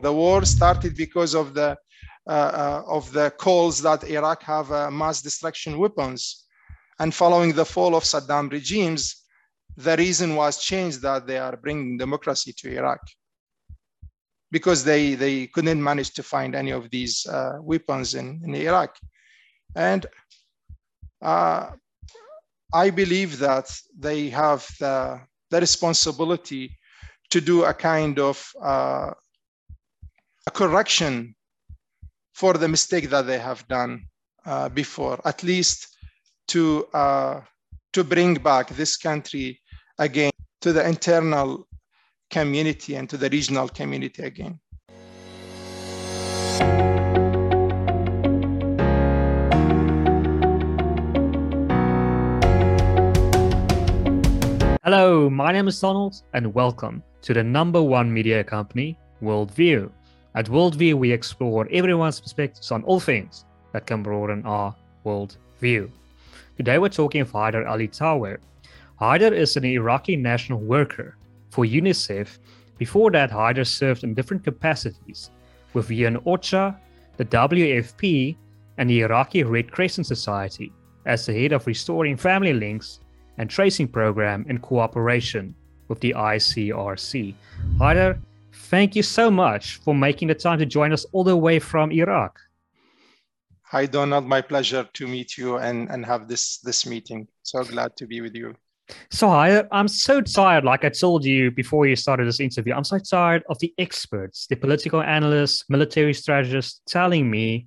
The war started because of the uh, uh, of the calls that Iraq have uh, mass destruction weapons, and following the fall of Saddam regimes, the reason was changed that they are bringing democracy to Iraq. Because they they couldn't manage to find any of these uh, weapons in, in Iraq, and uh, I believe that they have the, the responsibility to do a kind of uh, a correction for the mistake that they have done uh, before, at least to uh, to bring back this country again to the internal community and to the regional community again. Hello, my name is Donald, and welcome to the number one media company, Worldview. At Worldview, we explore everyone's perspectives on all things that can broaden our worldview. Today, we're talking with Haider Ali Tawer. Haider is an Iraqi national worker for UNICEF. Before that, Haider served in different capacities with UN OCHA, the WFP, and the Iraqi Red Crescent Society as the head of Restoring Family Links and tracing program in cooperation with the ICRC. Haider, thank you so much for making the time to join us all the way from Iraq. Hi, Donald. My pleasure to meet you and, and have this, this meeting. So glad to be with you. So I, I'm so tired, like I told you before you started this interview, I'm so tired of the experts, the political analysts, military strategists telling me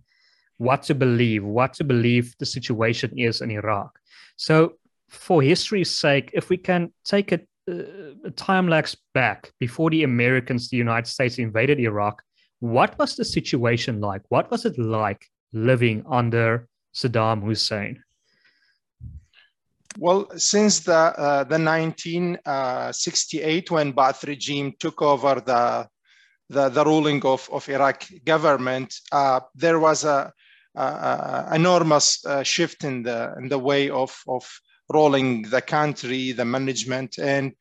what to believe, what to believe the situation is in Iraq. So for history's sake, if we can take a, a time lapse back before the Americans, the United States invaded Iraq, what was the situation like? What was it like living under Saddam Hussein? Well, since the uh, the 1968, uh, when Ba'ath regime took over the the, the ruling of, of Iraq government, uh, there was a, a, a enormous uh, shift in the in the way of of rolling the country, the management, and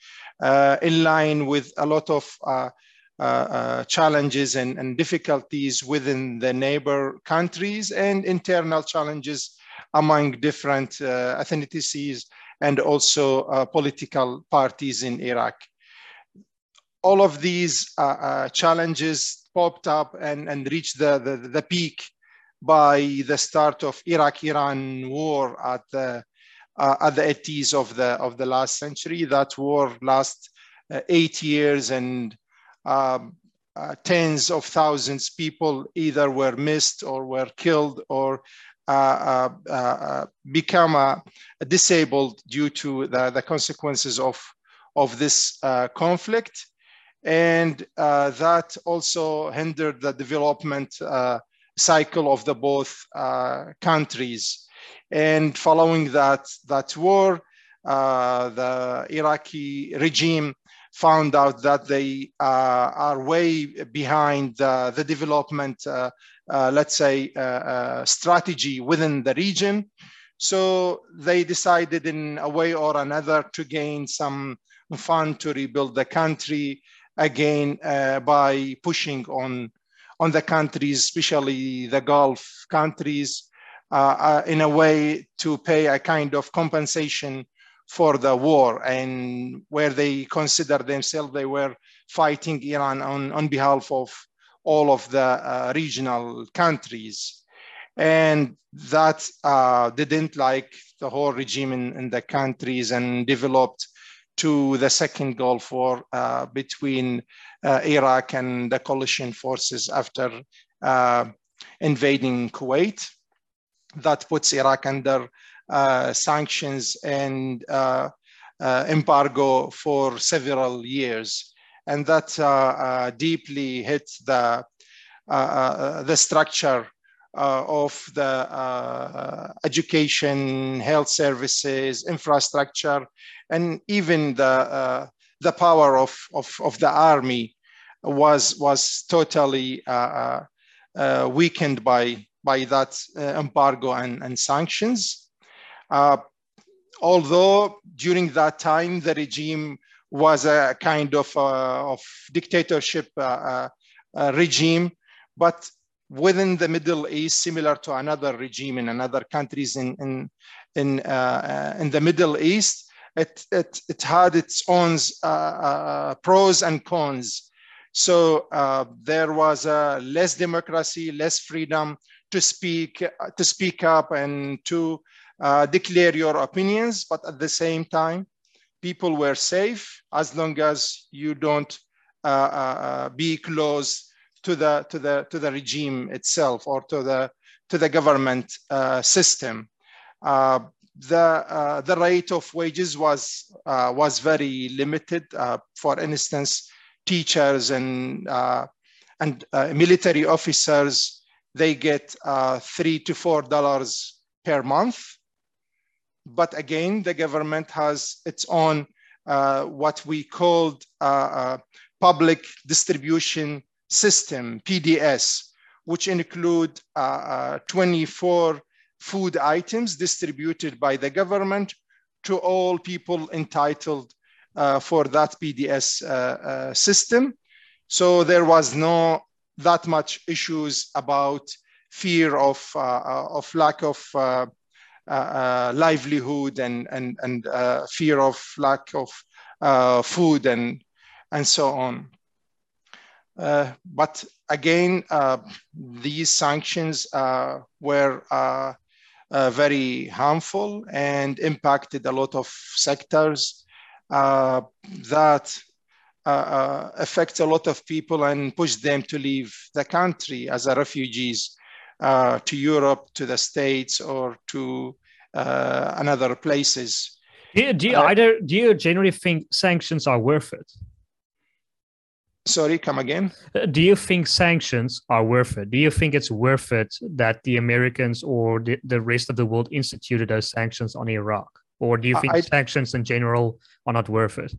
uh, in line with a lot of uh, uh, uh, challenges and, and, difficulties within the neighbor countries and internal challenges among different uh, ethnicities and also political parties in Iraq. All of these challenges popped up and, and reached the, the, the peak by the start of Iraq-Iran war at the at the 80s of the of the last century. That war last uh, eight years, and um, uh, tens of thousands of people either were missed or were killed or uh, uh, uh, become disabled due to the, the consequences of of this conflict, and that also hindered the development cycle of the both countries. And following that, that war, uh, the Iraqi regime found out that they uh, are way behind the, the development, uh, uh let's say, uh, uh, strategy within the region. So they decided in a way or another to gain some fund to rebuild the country again by pushing on, on the countries, especially the Gulf countries, uh, uh, in a way to pay a kind of compensation for the war and where they consider themselves they were fighting Iran on, on behalf of all of the uh, regional countries. And that uh, didn't like the whole regime in, in, the countries and developed to the second Gulf War uh, between uh, Iraq and the coalition forces after invading Kuwait that puts Iraq under uh, sanctions and uh, uh, embargo for several years. And that uh, uh, deeply hit the, the structure of the education, health services, infrastructure, and even the, the power of, of, of the army was, was totally weakened by by that uh, embargo and, and sanctions. Uh, although during that time, the regime was a kind of, uh, of dictatorship uh, regime, but within the Middle East, similar to another regime in another countries in in in, uh, in the Middle East, it it, it had its own pros and cons. So there was less democracy, less freedom to speak to speak up and to uh, declare your opinions, but at the same time, people were safe as long as you don't uh, uh, be close to the to the to the regime itself or to the to the government uh, system. Uh, the uh, the rate of wages was was very limited. for instance, teachers and and military officers they get three to four dollars per month but again, the government has its own uh, what we called uh, uh public distribution system, PDS, which include uh, uh, 24 food items distributed by the government to all people entitled for that PDS system. So there was no that much issues about fear of, of lack of uh, uh, livelihood and and and uh, fear of lack of food and and so on. but again, these sanctions were uh, very harmful and impacted a lot of sectors uh, that uh, affect a lot of people and push them to leave the country as a refugees to Europe, to the States, or to uh, and other places. Do you, do you uh, either do you generally think sanctions are worth it? Sorry, come again. Uh, do you think sanctions are worth it? Do you think it's worth it that the Americans or the, the rest of the world instituted those sanctions on Iraq? Or do you think I, sanctions in general are not worth it?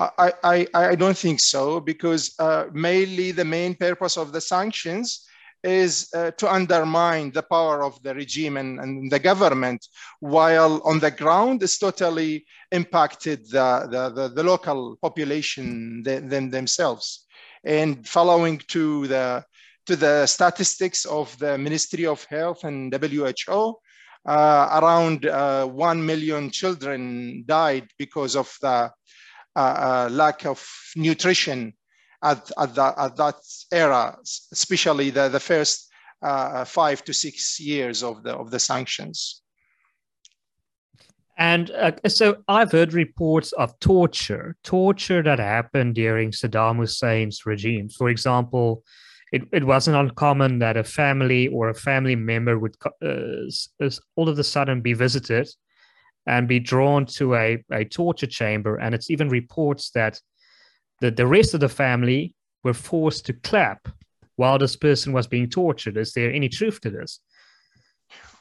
I, I, I don't think so because uh, mainly the main purpose of the sanctions is uh, to undermine the power of the regime and, and, the government, while on the ground it's totally impacted the, the, the, the local population them, themselves. And following to the, to the statistics of the Ministry of Health and WHO, uh, around uh, 1 million children died because of the uh, uh lack of nutrition at, at, that, at that era, especially the, the first uh, five to six years of the, of the sanctions. And uh, so I've heard reports of torture, torture that happened during Saddam Hussein's regime. For example, it, it wasn't uncommon that a family or a family member would uh, all of a sudden be visited and be drawn to a, a torture chamber. And it's even reports that that the rest of the family were forced to clap while this person was being tortured. Is there any truth to this?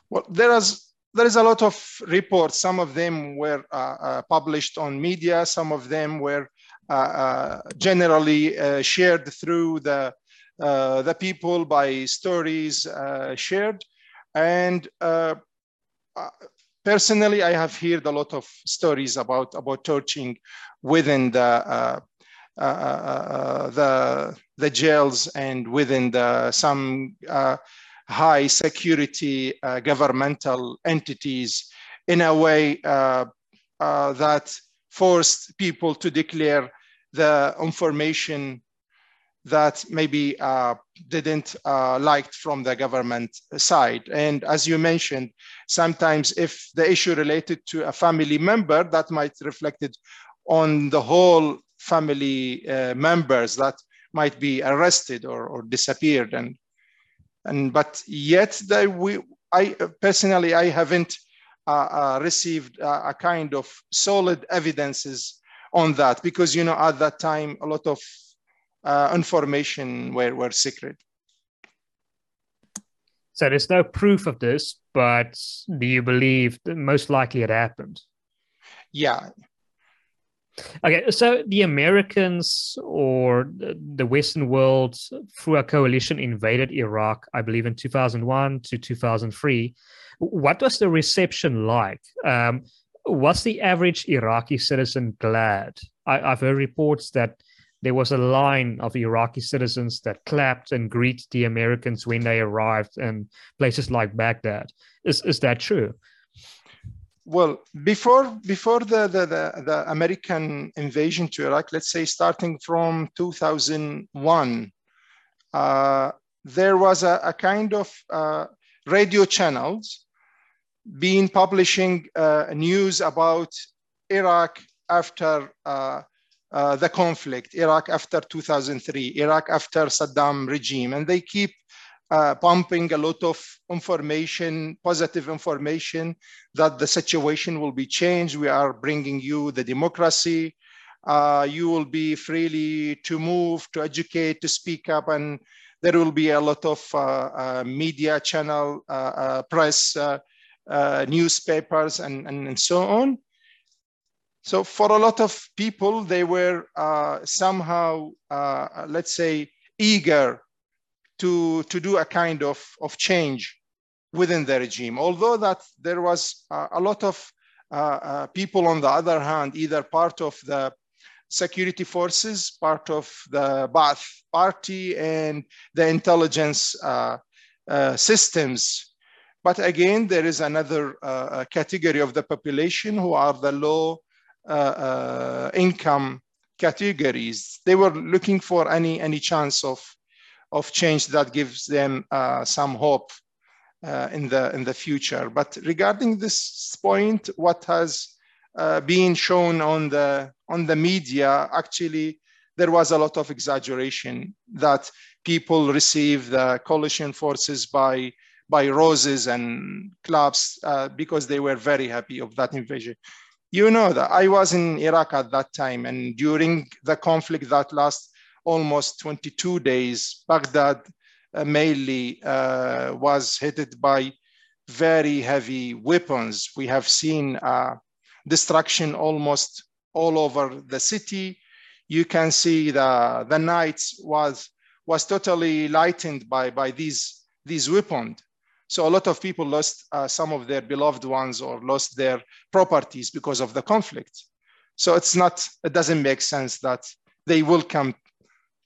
Well, there is there is a lot of reports. Some of them were uh, uh, published on media. Some of them were uh, uh generally uh, shared through the uh, the people by stories shared. And personally, I have heard a lot of stories about about torturing within the uh, uh, uh, the the jails and within the some high security governmental entities in a way that forced people to declare the information that maybe uh, didn't uh, liked from the government side. And as you mentioned, sometimes if the issue related to a family member, that might reflected on the whole family uh, members that might be arrested or, or disappeared and and but yet we i personally i haven't uh, uh, received a, kind of solid evidences on that because you know at that time a lot of uh, information were, were secret so there's no proof of this but do you believe that most likely it happened yeah Okay, so the Americans or the Western world through a coalition invaded Iraq, I believe, in 2001 to 2003. What was the reception like? Um, was the average Iraqi citizen glad? I, have heard reports that there was a line of Iraqi citizens that clapped and greeted the Americans when they arrived in places like Baghdad. Is, is that true? Well, before before the, the, the, the American invasion to Iraq, let's say starting from 2001, uh, there was a, a kind of uh, radio channels being publishing uh, news about Iraq after uh, the conflict, Iraq after 2003, Iraq after Saddam regime, and they keep uh, pumping a lot of information, positive information that the situation will be changed. We are bringing you the democracy. Uh, you will be freely to move, to educate, to speak up, and there will be a lot of uh, uh, media channel, press, newspapers, and, and, and so on. So for a lot of people, they were uh, somehow, uh, let's say, eager to, to do a kind of, of change within the regime. Although that there was uh, a lot of uh, uh, people on the other hand, either part of the security forces, part of the Ba'ath party and the intelligence uh, systems. But again, there is another category of the population who are the low income categories. They were looking for any any chance of of change that gives them uh, some hope in the in the future. But regarding this point, what has been shown on the on the media actually there was a lot of exaggeration that people receive the coalition forces by by roses and clubs uh, because they were very happy of that invasion you know that I was in Iraq at that time, and during the conflict that lasts almost 22 days, Baghdad uh, mainly uh, was hit by very heavy weapons. We have seen uh, destruction almost all over the city. You can see the, the nights was, was totally lightened by, by these, these weapons. So a lot of people lost uh, some of their beloved ones or lost their properties because of the conflict. So it's not, it doesn't make sense that they welcome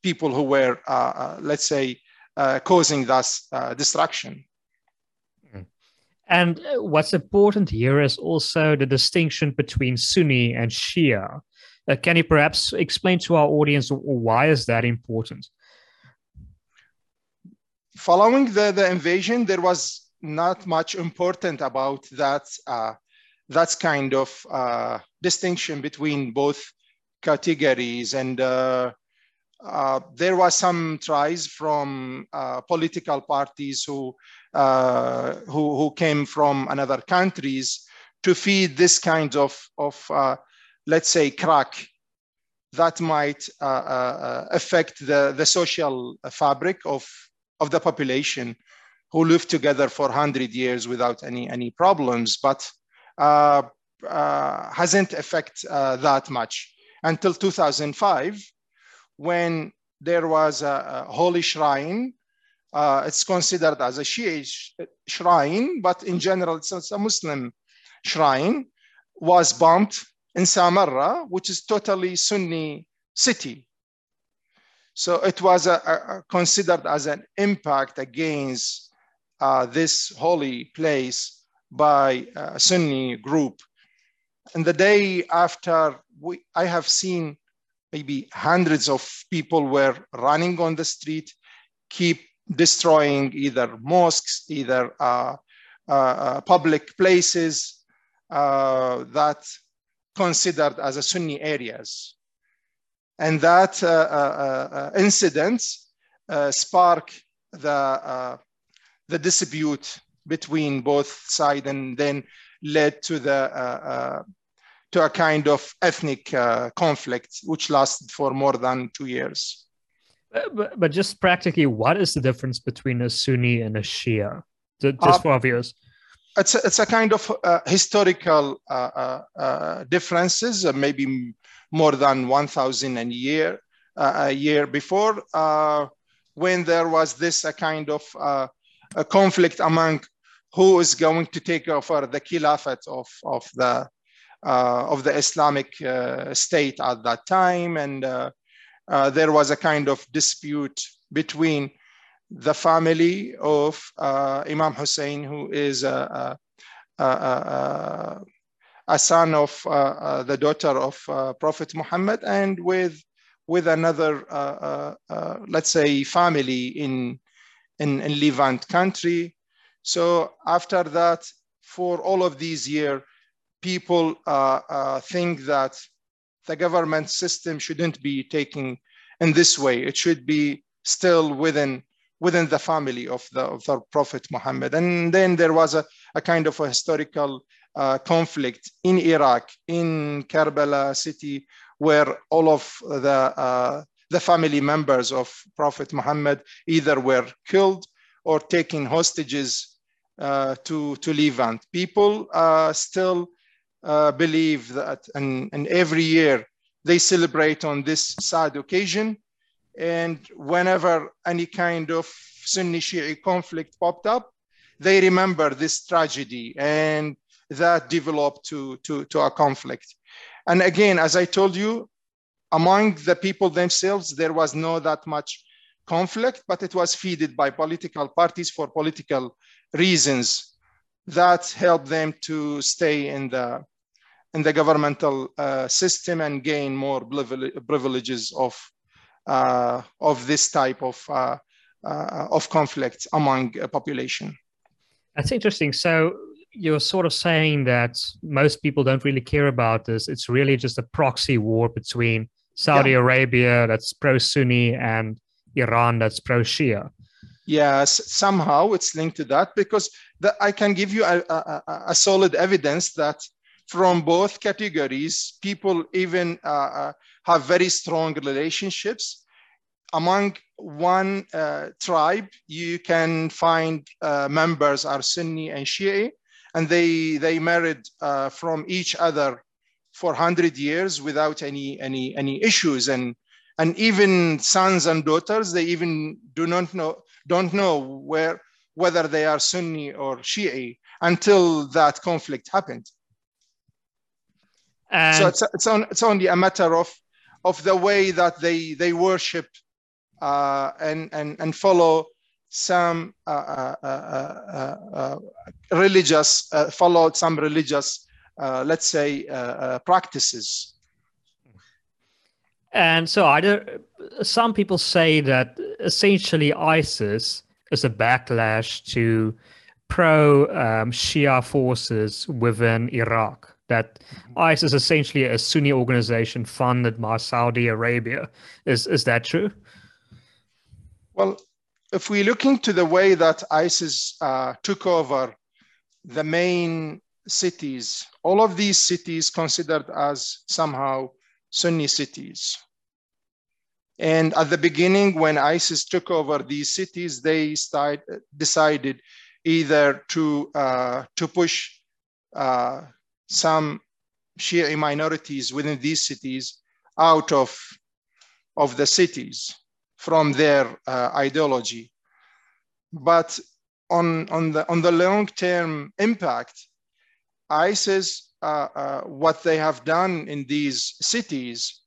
people who were, uh, uh, let's say, uh, causing thus uh, destruction. And uh, what's important here is also the distinction between Sunni and Shia. can you perhaps explain to our audience why is that important? Following the, the invasion, there was not much important about that, uh, that's kind of uh, distinction between both categories. And uh, uh there was some tries from uh, political parties who, uh, who, who, came from another countries to feed this kind of, of let's say, crack that might affect the, the social fabric of of the population who lived together for 100 years without any, any problems, but uh, uh, hasn't affected uh, that much until 2005 when there was a, a holy shrine. Uh, it's considered as a Shia shrine, but in general, it's, it's a Muslim shrine, was bombed in Samarra, which is totally Sunni city. So it was a, a considered as an impact against uh, this holy place by a Sunni group. And the day after, we, I have seen maybe hundreds of people were running on the street, keep destroying either mosques, either uh, uh, uh public places uh, that considered as a Sunni areas. And that uh, uh, uh, incident sparked the, the dispute between both sides and then led to the to a kind of ethnic uh, conflict which lasted for more than two years. But, but, just practically, what is the difference between a Sunni and a Shia? Just uh, for our viewers. It's a, it's a kind of uh, historical differences, maybe more than 1,000 a year, uh, a year before, uh, when there was this a kind of uh, a conflict among who is going to take over the caliphate of, of the uh, of the Islamic uh, state at that time, and uh, uh, there was a kind of dispute between the family of uh, Imam Hussein, who is a, a, a, a son of uh, uh, the daughter of uh, Prophet Muhammad, and with with another, let's say, family in, in in Levant country. So after that, for all of these years, people think that the government system shouldn't be taken in this way. It should be still within within the family of the, of the Prophet Muhammad. And then there was a, a kind of a historical uh, conflict in Iraq, in Karbala city, where all of the, uh, the family members of Prophet Muhammad either were killed or taken hostages uh, to, to Levant. People uh, still uh, believe that, and, and every year they celebrate on this sad occasion. And whenever any kind of Sunni Shi'i conflict popped up, they remember this tragedy and that developed to, to, to a conflict. And again, as I told you, among the people themselves, there was no that much conflict, but it was feeded by political parties for political reasons that helped them to stay in the in the governmental uh, system and gain more privileges of uh, of this type of uh, uh of conflict among a population. That's interesting. So you're sort of saying that most people don't really care about this. It's really just a proxy war between Saudi yeah. Arabia, that's pro Sunni, and Iran, that's pro Shia. Yes, somehow it's linked to that because the, I can give you a, a, a, solid evidence that from both categories, people even uh, uh, have very strong relationships. Among one uh, tribe, you can find uh, members are Sunni and Shia, and they they married uh, from each other for 100 years without any any any issues. And and even sons and daughters they even do not know don't know where whether they are sunni or Shia until that conflict happened. And so it's it's, on, it's only a matter of of the way that they they worship uh, and and and follow some uh, uh, uh, religious, followed some religious, let's say, practices. And so, either some people say that essentially ISIS is a backlash to pro um, Shia forces within Iraq. That mm-hmm. ISIS is essentially a Sunni organization funded by Saudi Arabia. Is is that true? Well, if we look into the way that ISIS uh, took over the main cities, all of these cities considered as somehow Sunni cities. And at the beginning, when ISIS took over these cities, they start, decided either to, uh, to push uh, some Shia minorities within these cities out of, of the cities from their uh, ideology. But on, on, the, on the long-term impact, ISIS, uh, uh, what they have done in these cities,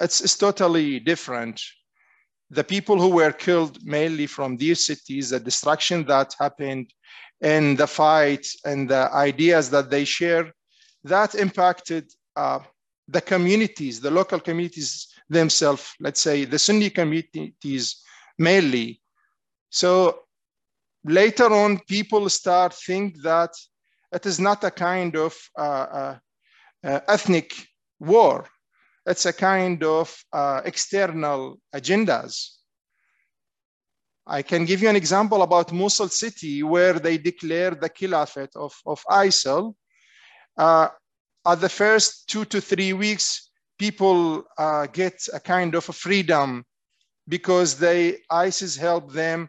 it's, it's totally different. The people who were killed mainly from these cities, the destruction that happened, and the fight and the ideas that they share, that impacted uh, the communities, the local communities themselves, let's say the Sunni communities mainly. So later on, people start think that it is not a kind of uh, uh, uh, ethnic war. It's a kind of uh, external agendas. I can give you an example about Mosul city where they declared the caliphate of, of ISIL. Uh, at the first two to three weeks, people uh, get a kind of a freedom because they ISIS helped them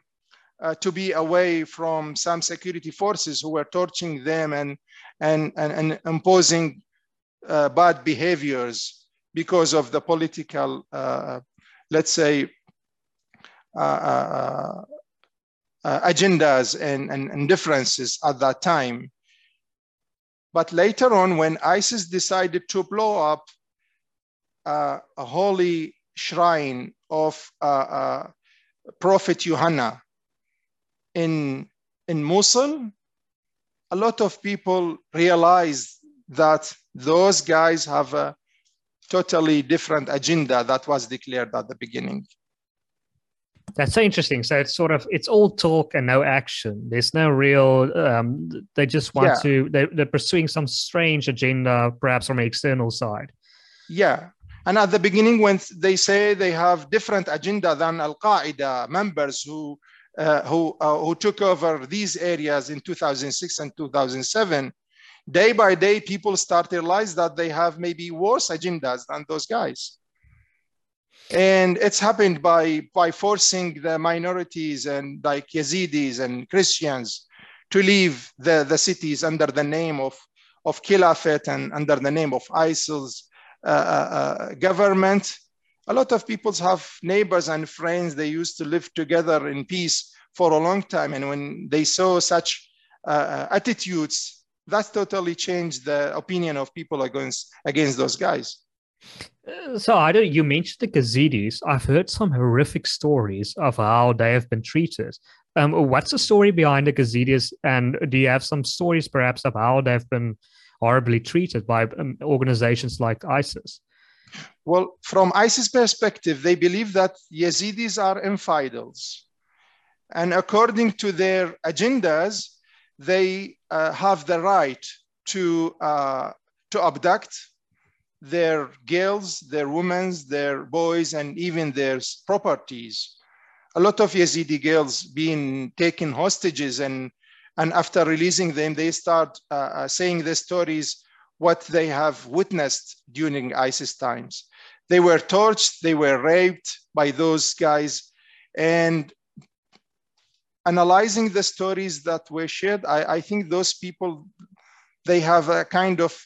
uh, to be away from some security forces who were torturing them and and and, and imposing uh, bad behaviors because of the political, uh, let's say, uh, uh, agendas and, and, and differences at that time. But later on, when ISIS decided to blow up uh, a holy shrine of uh, uh, Prophet Yohana in, in Mosul, a lot of people realized that those guys have a totally different agenda that was declared at the beginning. That's so interesting. So it's sort of it's all talk and no action. There's no real. Um, they just want yeah. to. They, they're pursuing some strange agenda, perhaps from the external side. Yeah, and at the beginning, when they say they have different agenda than Al Qaeda members who uh, who uh, who took over these areas in 2006 and 2007, day by day, people start to realize that they have maybe worse agendas than those guys. And it's happened by, by forcing the minorities and like Yazidis and Christians to leave the, the cities under the name of, of Caliphate and under the name of ISIL's government. A lot of people have neighbors and friends. They used to live together in peace for a long time. And when they saw such uh, uh attitudes, that totally changed the opinion of people against, against those guys. Uh, so I don't. You mentioned the Yazidis. I've heard some horrific stories of how they have been treated. Um, what's the story behind the Yazidis, and do you have some stories perhaps of how they've been horribly treated by um, organizations like ISIS? Well, from ISIS perspective, they believe that Yazidis are infidels, and according to their agendas, they uh, have the right to uh, to abduct their girls, their women, their boys, and even their properties. A lot of Yazidi girls being taken hostages, and, and after releasing them, they start uh, uh, saying the stories what they have witnessed during ISIS times. They were tortured, they were raped by those guys, and analyzing the stories that were shared, I, I think those people, they have a kind of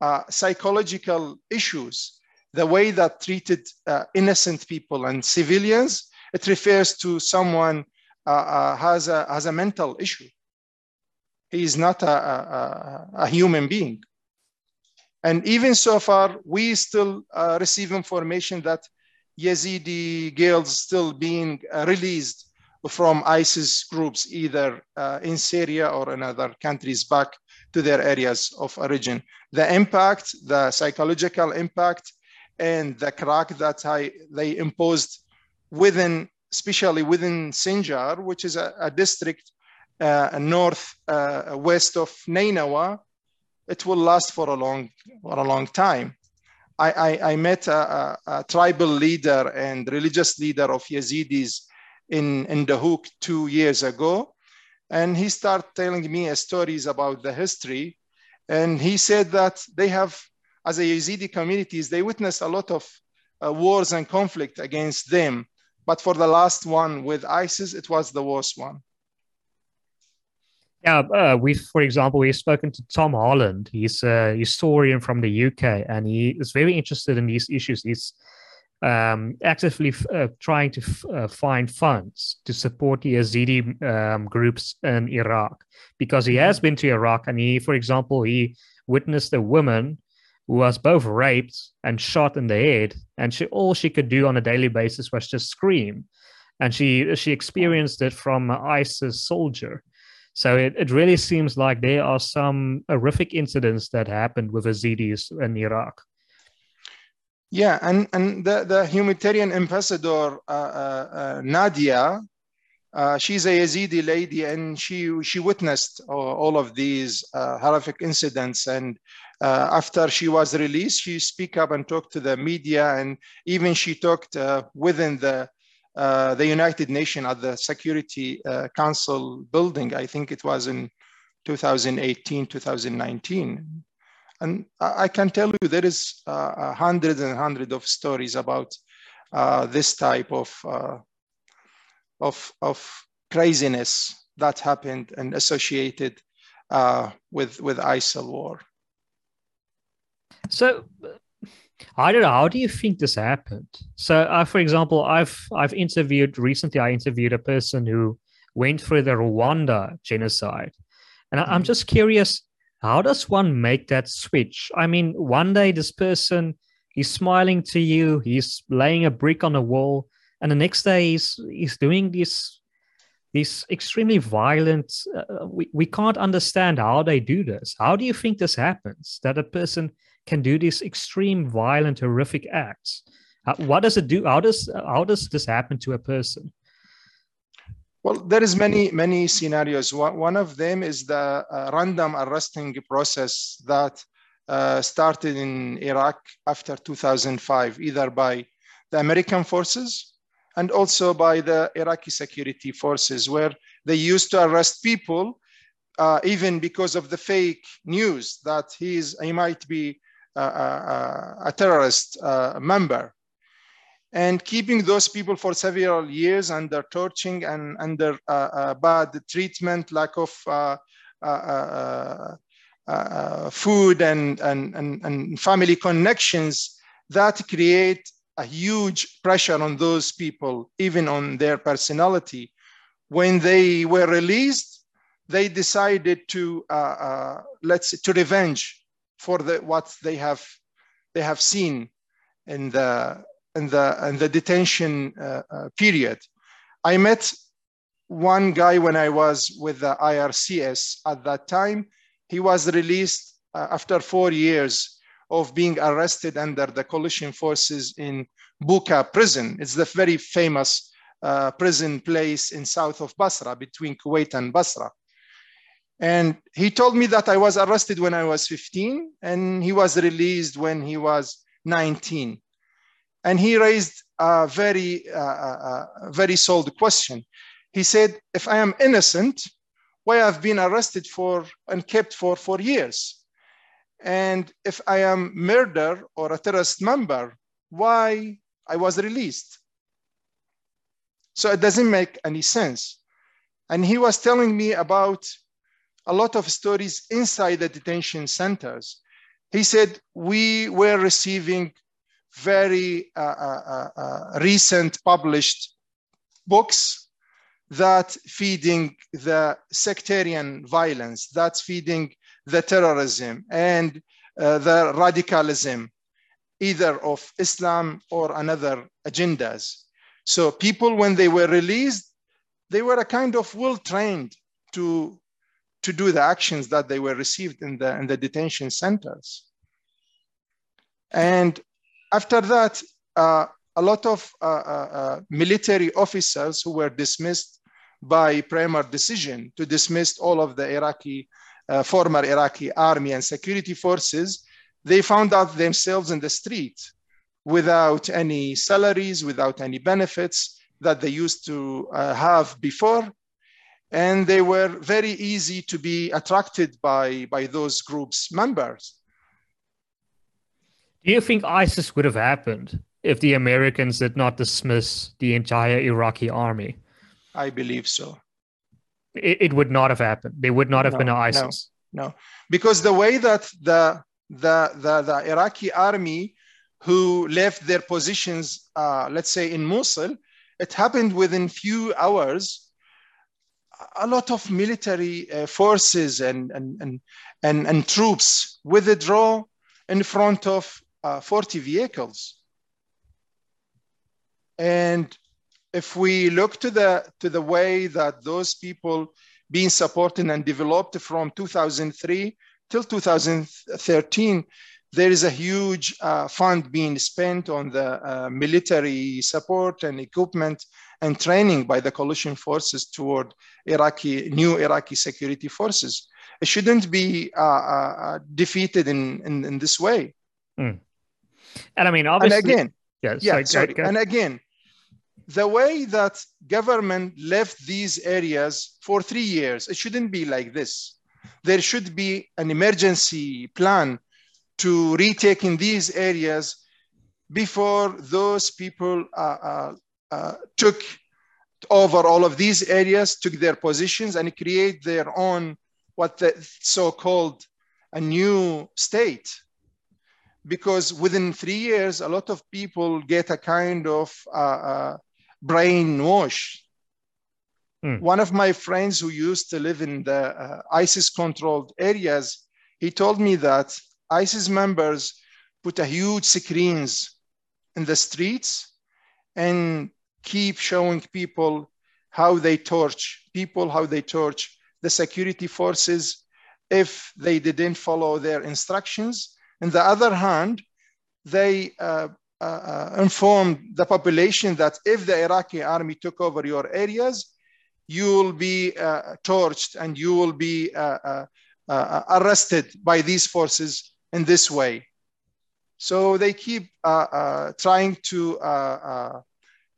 uh, psychological issues, the way that treated uh, innocent people and civilians, it refers to someone uh, uh has, a, has a mental issue. He is not a, a, a, human being. And even so far, we still uh, receive information that Yazidi girls still being uh, released from ISIS groups, either in Syria or in other countries back to their areas of origin. The impact, the psychological impact, and the crack that I, they imposed within, especially within Sinjar, which is a, a district uh, north uh, west of Nainawa, it will last for a long, for a long time. I, I, I met a, a, a, tribal leader and religious leader of Yazidis in, in Duhok two years ago. And he started telling me stories about the history. And he said that they have, as a Yazidi communities, they witnessed a lot of uh, wars and conflict against them. But for the last one with ISIS, it was the worst one. Yeah, uh, we, for example, we've spoken to Tom Holland. He's a historian from the UK, and he is very interested in these issues. He's um, actively uh, trying to f- uh, find funds to support the Yazidi um, groups in Iraq because he has mm-hmm. been to Iraq and he, for example, he witnessed a woman who was both raped and shot in the head, and she all she could do on a daily basis was just scream, and she she experienced it from an ISIS soldier. So it, it really seems like there are some horrific incidents that happened with Yazidis in Iraq. Yeah, and, and the, the humanitarian ambassador, uh, uh, uh, Nadia, uh, she's a Yazidi lady and she, she witnessed all of these uh, horrific incidents. And uh, after she was released, she speak up and talked to the media and even she talked within the, the United Nations at the Security Council building. I think it was in 2018, 2019. And I can tell you there is uh, hundreds and hundreds of stories about uh, this type of, uh, of, of craziness that happened and associated uh, with, with ISIL war. So I don't know. How do you think this happened? So, uh, for example, I've I've interviewed recently. I interviewed a person who went through the Rwanda genocide, and mm-hmm. I'm just curious how does one make that switch? I mean, one day this person he's smiling to you, he's laying a brick on a wall, and the next day he's he's doing this these extremely violent uh, we, we can't understand how they do this how do you think this happens that a person can do these extreme violent horrific acts. Uh, what does it do? How does how does this happen to a person? Well there is many many scenarios. One, of them is the uh, random arresting process that uh, started in iraq after 2005 either by the american forces and also by the Iraqi security forces, where they used to arrest people uh, even because of the fake news that he is he might be a, a, terrorist uh, member, and keeping those people for several years under torturing and under uh, uh bad treatment, lack of uh, food and, and, and, and family connections that create a huge pressure on those people, even on their personality. When they were released, they decided to uh, uh, let's say, to revenge for the what they have they have seen in the in the in the detention uh, uh period. I met one guy when I was with the IRCS at that time. He was released uh, after four years of being arrested under the coalition forces in Bucca prison. It's the very famous uh, prison place in south of Basra, between Kuwait and Basra. And he told me that I was arrested when I was 15 and he was released when he was 19. And he raised a very, uh, uh very solid question. He said, if I am innocent, why I've been arrested for and kept for four years? And if I am murder or a terrorist member, why I was released? So it doesn't make any sense. And he was telling me about a lot of stories inside the detention centers. He said, we were receiving very uh, uh, uh, uh recent published books that feeding the sectarian violence, that's feeding the terrorism and uh, the radicalism, either of Islam or another agendas. So people, when they were released, they were a kind of well trained to, to do the actions that they were received in the, in the detention centers. And after that, uh, a lot of uh, uh, uh military officers who were dismissed by Bremer decision to dismiss all of the Iraqi uh, former Iraqi army and security forces, they found out themselves in the street without any salaries, without any benefits that they used to uh, have before. And they were very easy to be attracted by, by those groups' members. Do you think ISIS would have happened if the Americans did not dismiss the entire Iraqi army? I believe so it, it, would not have happened. They would not have no, been ISIS. No, no, because the way that the the the, the Iraqi army who left their positions, uh, let's say in Mosul, it happened within few hours. A lot of military uh, forces and, and, and, and, and troops withdraw in front of uh, 40 vehicles. And if we look to the to the way that those people being supported and developed from 2003 till 2013 there is a huge uh, fund being spent on the uh, military support and equipment and training by the coalition forces toward Iraqi new Iraqi security forces. It shouldn't be uh, uh, uh defeated in, in, in this way. Mm. And I mean, obviously, and again, yes, yeah, sorry, and again, the way that government left these areas for three years, it shouldn't be like this. There should be an emergency plan to retake in these areas before those people uh, uh, uh, took over all of these areas, took their positions and create their own, what the so-called a new state. Because within three years, a lot of people get a kind of uh, uh, brainwash. Mm. One of my friends who used to live in the uh, ISIS controlled areas, he told me that ISIS members put a huge screens in the streets and keep showing people how they torch people, how they torch the security forces if they didn't follow their instructions. On the other hand, they uh, uh, uh, informed the population that if the Iraqi army took over your areas, you will be uh, torched and you will be uh, uh, arrested by these forces in this way. So they keep trying to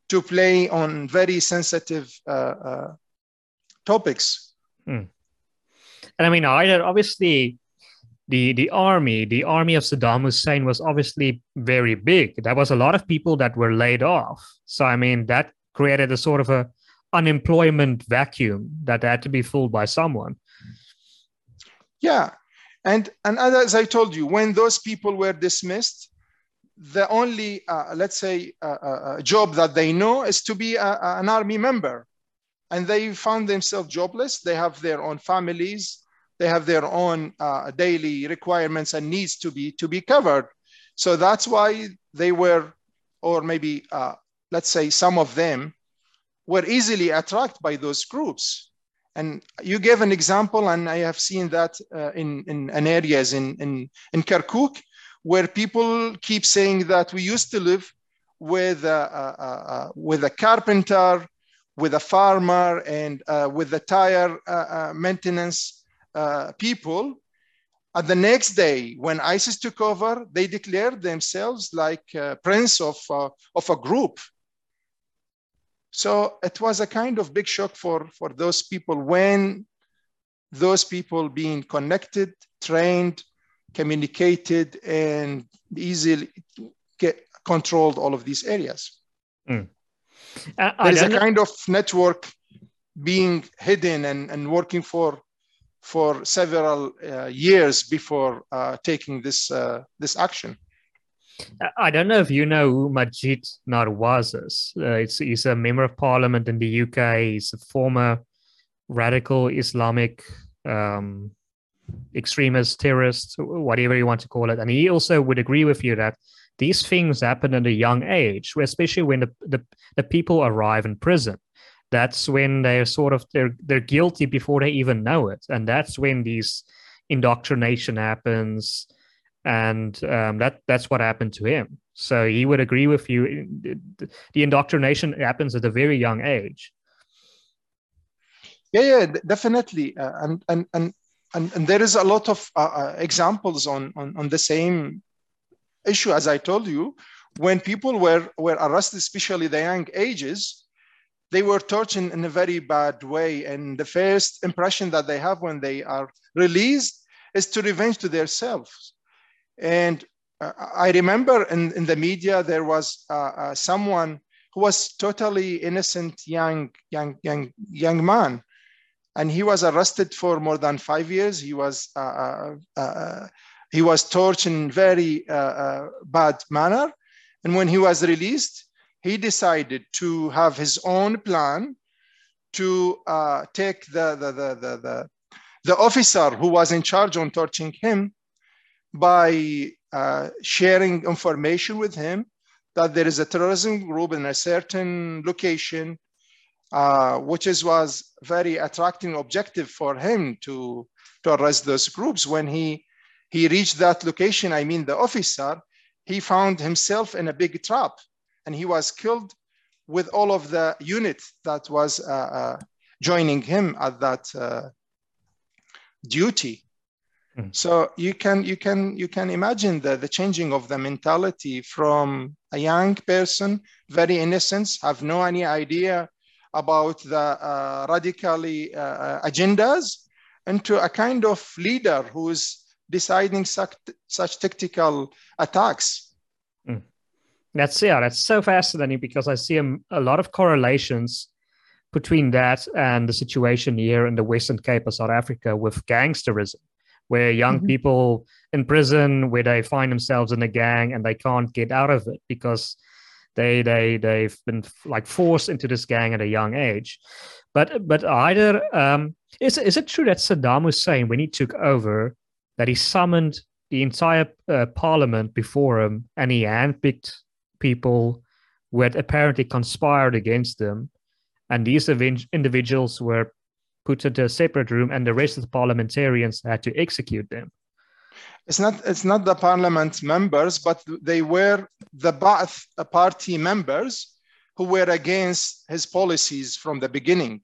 to play on very sensitive topics. Hmm. And I mean, either obviously the the army, the army of Saddam Hussein was obviously very big. There was a lot of people that were laid off. So I mean, that created a sort of a unemployment vacuum that had to be filled by someone. Yeah, and and as I told you, when those people were dismissed, the only uh, let's say uh, uh, job that they know is to be a, an army member, and they found themselves jobless. They have their own families they have their own uh, daily requirements and needs to be to be covered. So that's why they were, or maybe uh, let's say some of them were easily attracted by those groups. And you gave an example, and I have seen that uh, in, in, in, areas in, in, in Kirkuk, where people keep saying that we used to live with a, a, a with a carpenter, with a farmer, and uh, with the tire uh, uh, maintenance uh, people. And the next day, when ISIS took over, they declared themselves like prince of, uh, of a group. So it was a kind of big shock for, for those people when those people being connected, trained, communicated, and easily get controlled all of these areas. Mm. Uh, There's a kind of network being hidden and, and working for for several uh, years before uh, taking this uh, this action. I don't know if you know who Maajid Nawaz is. Uh, he's a member of parliament in the UK. He's a former radical Islamic um, extremist, terrorists, whatever you want to call it. And he also would agree with you that these things happen at a young age, especially when the, the, the people arrive in prison. That's when they're sort of they're they're guilty before they even know it. And that's when these indoctrination happens. And um, that that's what happened to him. So he would agree with you. The indoctrination happens at a very young age. Yeah yeah definitely. Uh, and, and and and and there is a lot of uh, uh, examples on, on on the same issue as i told you when people were were arrested especially the young ages they were tortured in a very bad way. And the first impression that they have when they are released is to revenge to themselves. And uh, I remember in, in the media, there was uh, uh, someone who was totally innocent young, young, young, young man. And he was arrested for more than five years. He was, uh, uh, uh, he was tortured in very bad manner. And when he was released, he decided to have his own plan to uh, take the, the, the, the, the, the, officer who was in charge on torturing him by uh, sharing information with him that there is a terrorism group in a certain location, uh, which is, was very attracting objective for him to, to arrest those groups. When he, he reached that location, I mean the officer, he found himself in a big trap and he was killed with all of the unit that was uh, uh, joining him at that uh, duty. Mm. So you can you can you can imagine the, the changing of the mentality from a young person, very innocent, have no any idea about the uh, radically uh, agendas, into a kind of leader who is deciding such, such tactical attacks that's yeah, that's so fascinating because I see a, a lot of correlations between that and the situation here in the Western Cape of South Africa with gangsterism, where young mm-hmm. people in prison, where they find themselves in a gang and they can't get out of it because they they they've been like forced into this gang at a young age. But but either um, is is it true that Saddam Hussein, when he took over, that he summoned the entire uh, parliament before him, and he handpicked people who had apparently conspired against them. And these individuals were put into a separate room, and the rest of the parliamentarians had to execute them. It's not, it's not the parliament members, but they were the Ba'ath party members who were against his policies from the beginning.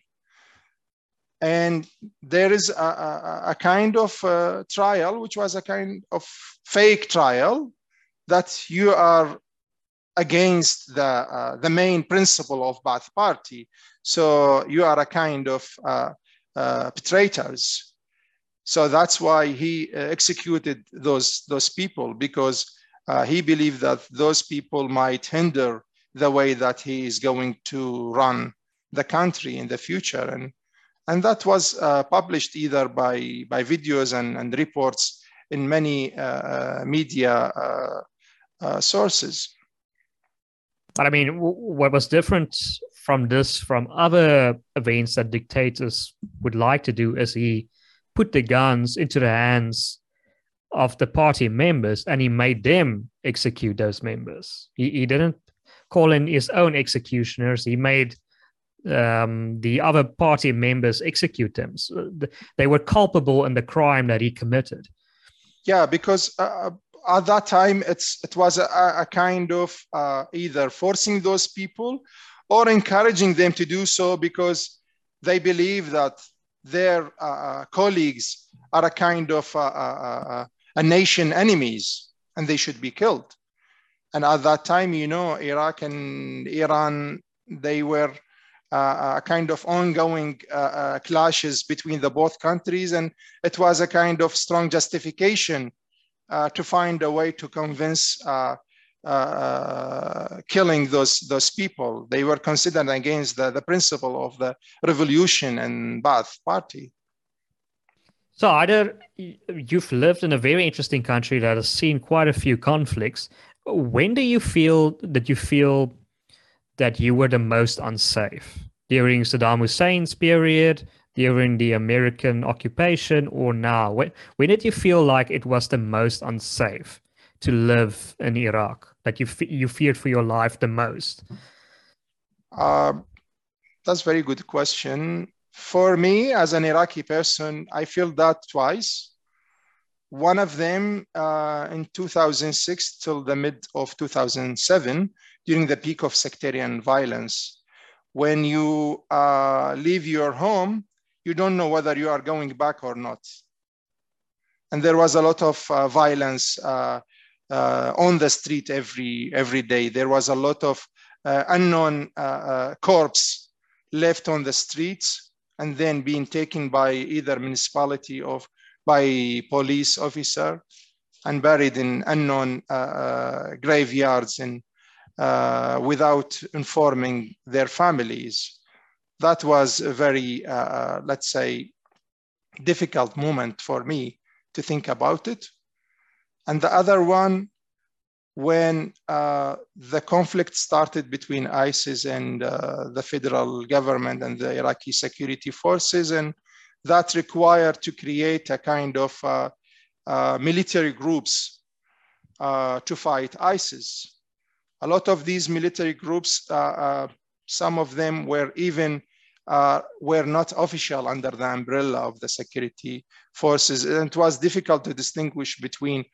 And there is a, a, a kind of trial, which was a kind of fake trial, that you are against the, uh, the main principle of Ba'ath Party. So you are a kind of uh, uh, traitors. So that's why he uh, executed those, those people because uh, he believed that those people might hinder the way that he is going to run the country in the future. And, and that was uh, published either by, by videos and, and reports in many uh, media uh, uh sources. But I mean, what was different from this, from other events that dictators would like to do, is he put the guns into the hands of the party members and he made them execute those members. He, he didn't call in his own executioners. He made um, the other party members execute them. So they were culpable in the crime that he committed. Yeah, because uh, at that time it's it was a, a kind of uh, either forcing those people or encouraging them to do so because they believe that their uh, uh colleagues are a kind of uh, uh, a nation enemies and they should be killed. And at that time, you know, Iraq and Iran, they were uh, a kind of ongoing uh, uh, clashes between the both countries. And it was a kind of strong justification uh, to find a way to convince uh, uh, killing those, those people. They were considered against the, the principle of the revolution and Ba'ath party. So, either you've lived in a very interesting country that has seen quite a few conflicts, when do you feel that you feel that you were the most unsafe during Saddam Hussein's period, during the American occupation, or now? When, when did you feel like it was the most unsafe to live in Iraq? That you you feared for your life the most? Uh, that's a very good question. For me, as an Iraqi person, I feel that twice. One of them uh, in 2006 till the mid of 2007, during the peak of sectarian violence. When you uh, leave your home, you don't know whether you are going back or not. And there was a lot of uh, violence uh, on the street every, every day. There was a lot of uh, unknown corpse left on the streets and then being taken by either municipality of by police officer and buried in unknown uh, uh, graveyards and uh, without informing their families. That was a very, uh, let's say, difficult moment for me to think about it. And the other one, when uh, the conflict started between ISIS and uh, the federal government and the Iraqi security forces, and that required to create a kind of uh, uh, military groups uh, to fight ISIS. A lot of these military groups, uh, some of them were even were not official under the umbrella of the security forces. And it was difficult to distinguish between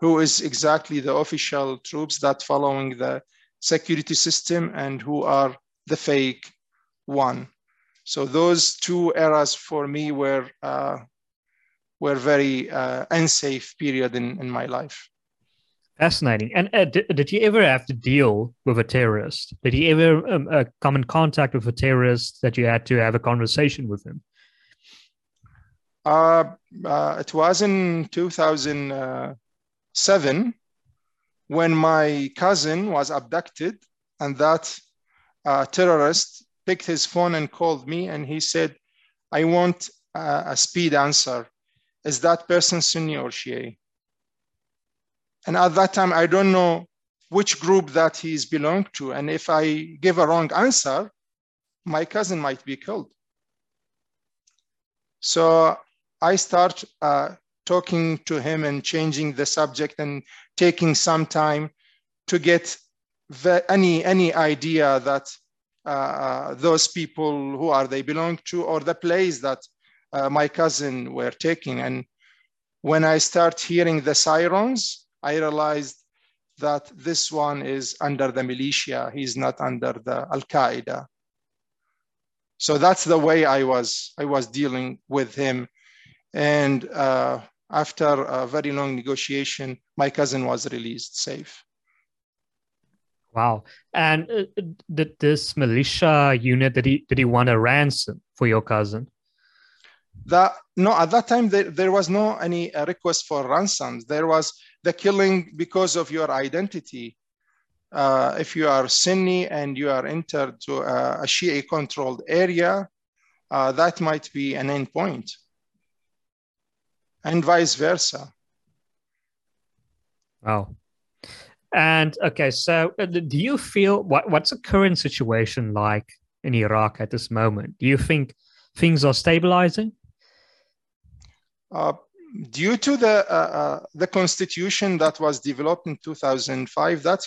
who is exactly the official troops that following the security system and who are the fake one. So those two eras for me were uh, were very uh, unsafe period in, in my life. Fascinating. And uh, did, did, you ever have to deal with a terrorist? Did you ever um, uh, come in contact with a terrorist that you had to have a conversation with him? Uh, uh it was in 2007 when my cousin was abducted, and that uh, terrorist picked his phone and called me and he said, I want a, a speed answer. Is that person Sunni or Shia? And at that time, I don't know which group that he's belonged to. And if I give a wrong answer, my cousin might be killed. So I start uh, talking to him and changing the subject and taking some time to get any any idea that uh, those people who are they belong to or the place that uh, my cousin were taking. And when i start hearing the sirens i realized that this one is under the militia. He's not under the al-qaeda. So that's the way i was i was dealing with him. And uh, after a very long negotiation my cousin was released safe Wow. And uh, did this militia unit did he did he want a ransom for your cousin? That no, at that time there, there was no any uh, request for ransoms. There was the killing because of your identity. Uh, if you are Sunni and you are entered to a, a Shia controlled area, uh, that might be an end point, and vice versa. Wow. And okay, so uh, do you feel what, what's the current situation like in Iraq at this moment? Do you think things are stabilizing? Uh, due to the uh, uh, the constitution that was developed in 2005, that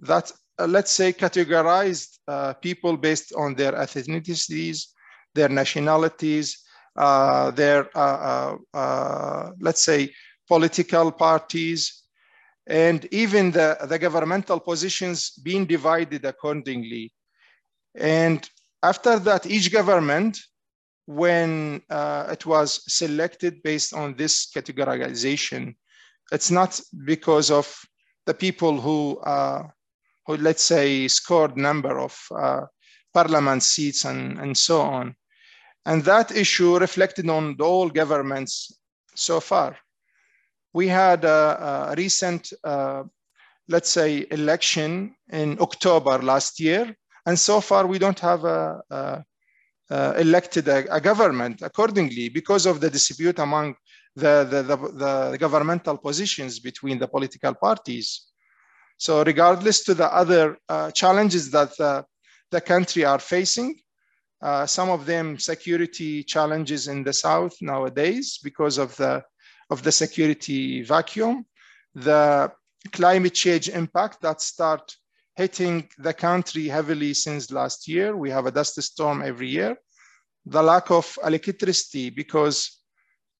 that uh, let's say categorized uh, people based on their ethnicities, their nationalities, their let's say political parties, and even the, the governmental positions being divided accordingly. And after that, each government, when uh, it was selected based on this categorization, it's not because of the people who, uh, who let's say, scored number of uh, parliament seats and, and so on. And that issue reflected on all governments so far we had a, a recent, uh, let's say, election in October last year, and so far we don't have a, a, elected a, government accordingly because of the dispute among the, the, the, the, governmental positions between the political parties. So regardless to the other uh, challenges that the country are facing, uh, some of them security challenges in the south nowadays because of the of the security vacuum, the climate change impact that start hitting the country heavily since last year. We have a dust storm every year. The lack of electricity because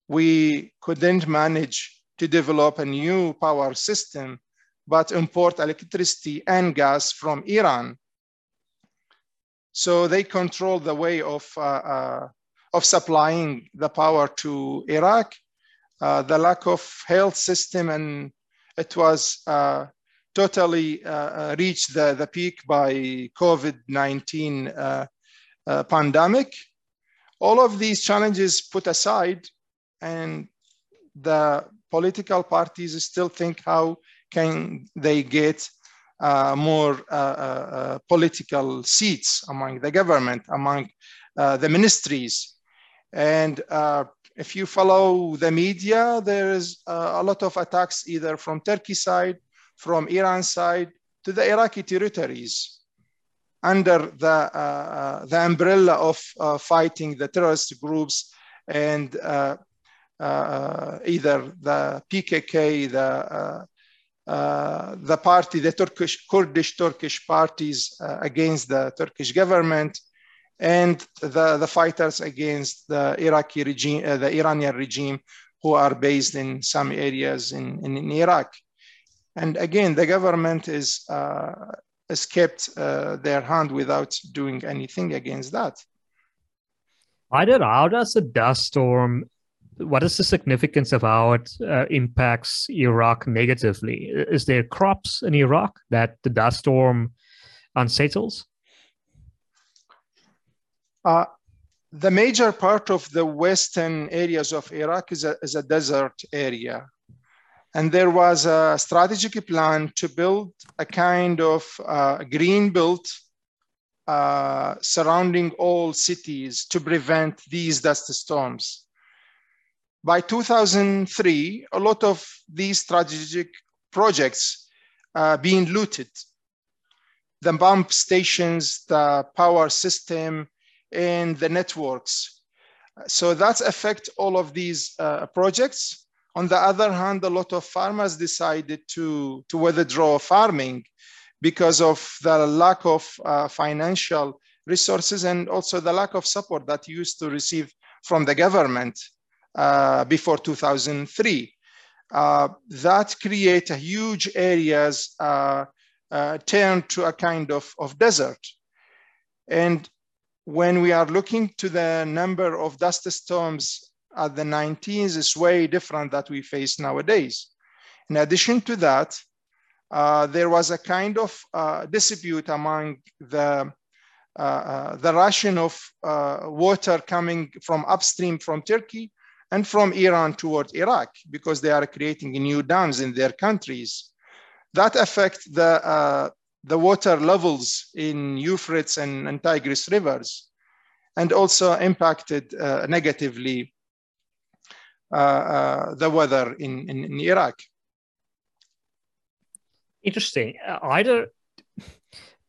we couldn't manage to develop a new power system, but import electricity and gas from Iran. So they control the way of, uh, uh, of supplying the power to Iraq uh, the lack of health system and it was totally reached the, the peak by COVID-19 uh, uh, pandemic. All of these challenges put aside and the political parties still think how can they get more political seats among the government, among the ministries. And if you follow the media, there is uh, a lot of attacks either from Turkey side, from Iran side, to the Iraqi territories under the, uh, uh the umbrella of uh, fighting the terrorist groups and uh, uh, either the PKK, the, the party, the Turkish, Kurdish Turkish parties against the Turkish government, and the, the fighters against the Iraqi regime, uh, the Iranian regime, who are based in some areas in, in, in Iraq. And again, the government is uh, kept uh, their hand without doing anything against that. I. How does a dust storm? What is the significance of how it uh, impacts Iraq negatively? Is there crops in Iraq that the dust storm unsettles? Uh, the major part of the western areas of Iraq is a, is a desert area. And there was a strategic plan to build a kind of uh, green belt uh, surrounding all cities to prevent these dust storms. By 2003, a lot of these strategic projects uh, being looted. The pump stations, the power system, and the networks. So that's affect all of these uh, projects. On the other hand, a lot of farmers decided to, to withdraw farming because of the lack of uh, financial resources and also the lack of support that used to receive from the government uh, before 2003. Uh, that create a huge areas uh, uh, turned to a kind of, of desert. And when we are looking to the number of dust storms at the 19s, it's way different that we face nowadays. In addition to that, uh, there was a kind of uh, dispute among the uh, uh the ration of uh, water coming from upstream from Turkey and from Iran toward Iraq because they are creating new dams in their countries. That affect the, uh, the water levels in Euphrates and, and Tigris rivers and also impacted uh, negatively uh, uh the weather in, in, in, Iraq. Interesting. Uh, either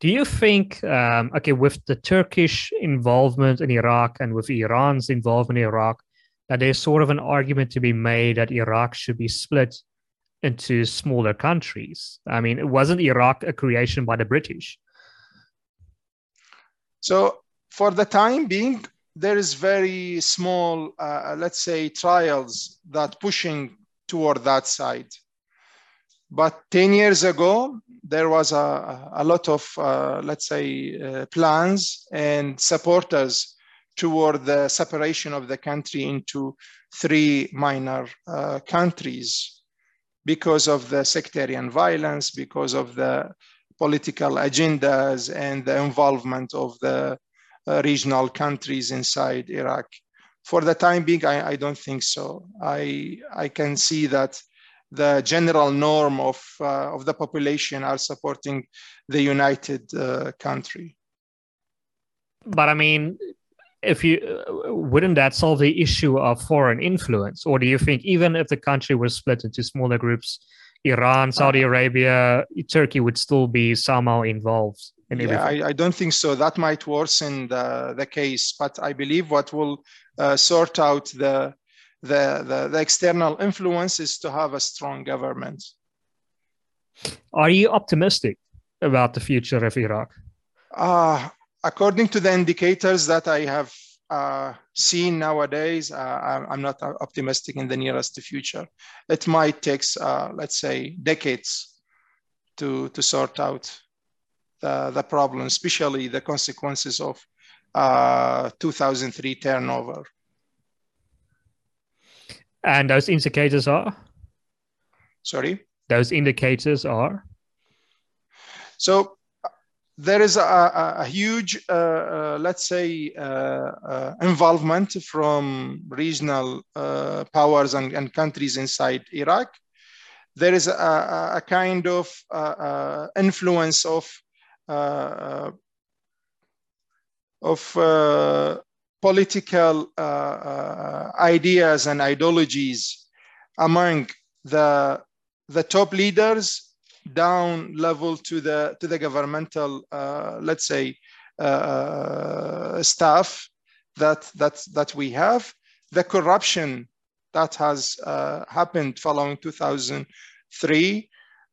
do you think, um, okay, with the Turkish involvement in Iraq and with Iran's involvement in Iraq, that there's sort of an argument to be made that Iraq should be split into smaller countries. I mean, it wasn't Iraq a creation by the British? So, for the time being, there is very small, uh, let's say, trials that pushing toward that side. But 10 years ago, there was a, a lot of, uh, let's say, uh, plans and supporters toward the separation of the country into three minor uh, countries because of the sectarian violence, because of the political agendas and the involvement of the uh, regional countries inside Iraq. For the time being, I, I don't think so. I, I can see that the general norm of, uh, of the population are supporting the united uh, country. But I mean, if you uh, wouldn't that solve the issue of foreign influence? Or do you think even if the country was split into smaller groups iran saudi uh, arabia turkey would still be somehow involved in yeah, I, I, don't think so. That might worsen the, the case but i believe what will uh, sort out the, the, the the external influence is to have a strong government. Are you optimistic about the future of iraq? Uh, according to the indicators that I have uh, seen nowadays, uh, I'm not optimistic in the nearest future. It might take, uh, let's say, decades to, to sort out the, the problem, especially the consequences of uh, 2003 turnover. And those indicators are? Sorry? Those indicators are? So there is a, a huge, uh, uh, let's say, uh, uh involvement from regional uh, powers and, and, countries inside Iraq. There is a, a kind of uh, influence of of political ideas and ideologies among the the top leaders down level to the to the governmental uh, let's say uh, uh, staff that that that we have. The corruption that has uh, happened following 2003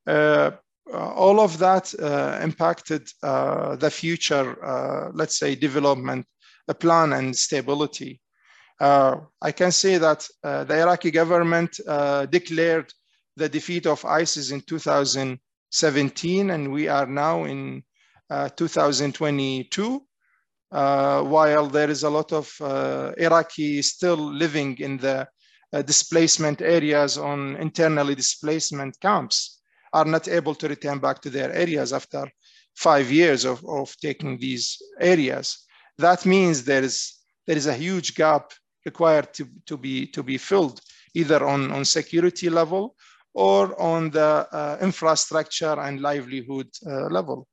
uh, all of that uh, impacted the future let's say development a plan and stability. I can say that the iraqi government declared the defeat of isis in 2000 17 and we are now in uh, 2022 uh, while there is a lot of uh, Iraqi still living in the uh, displacement areas on internally displacement camps are not able to return back to their areas after five years of, of taking these areas. That means there is, there is a huge gap required to, to, be, to be filled either on, on security level or on the uh, infrastructure and livelihood uh, level.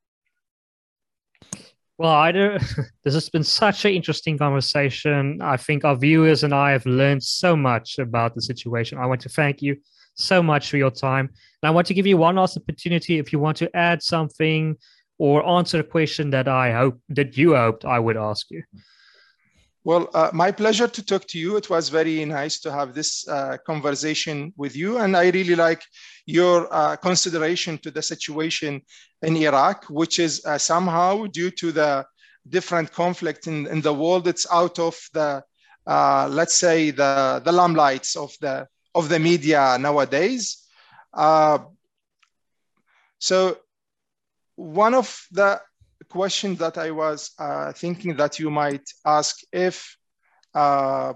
Well, either this has been such an interesting conversation. I think our viewers and I have learned so much about the situation. I want to thank you so much for your time. And I want to give you one last opportunity if you want to add something or answer a question that I hope that you hoped I would ask you. Well, uh, my pleasure to talk to you. It was very nice to have this uh, conversation with you. And I really like your uh, consideration to the situation in Iraq, which is uh, somehow due to the different conflict in, in the world, it's out of the, uh, let's say, the, the limelights of the, of the media nowadays. Uh, so one of the question that I was uh, thinking that you might ask if, uh,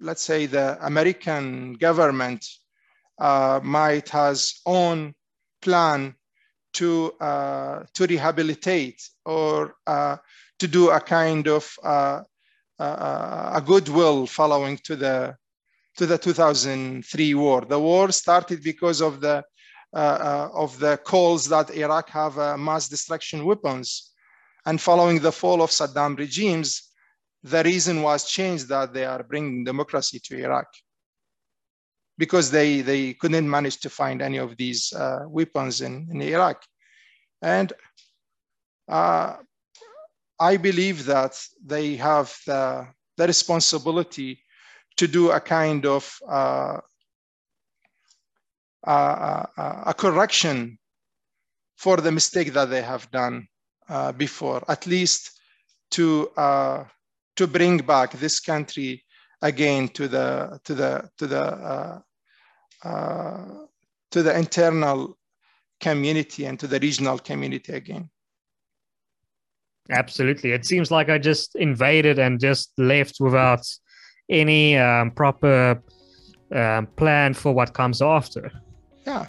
let's say, the American government uh, might has own plan to uh, to rehabilitate or uh, to do a kind of uh, a goodwill following to the to the 2003 war. The war started because of the of the calls that Iraq have mass destruction weapons and following the fall of Saddam regimes, the reason was changed that they are bringing democracy to Iraq because they, they couldn't manage to find any of these uh, weapons in, in Iraq. And uh, I believe that they have the, the responsibility to do a kind of uh, a correction for the mistake that they have done uh, before, at least to uh, to bring back this country again to the to the to the uh, uh, to the internal community and to the regional community again. Absolutely, it seems like I just invaded and just left without any um, proper um, plan for what comes after. Yeah,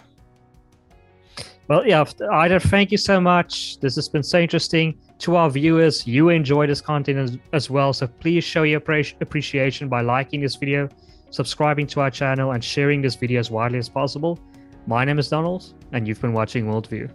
well, yeah, Ida, thank you so much. This has been so interesting. To our viewers, you enjoy this content as, as well. So please show your appreciation by liking this video, subscribing to our channel, and sharing this video as widely as possible. My name is Donald, and you've been watching Worldview.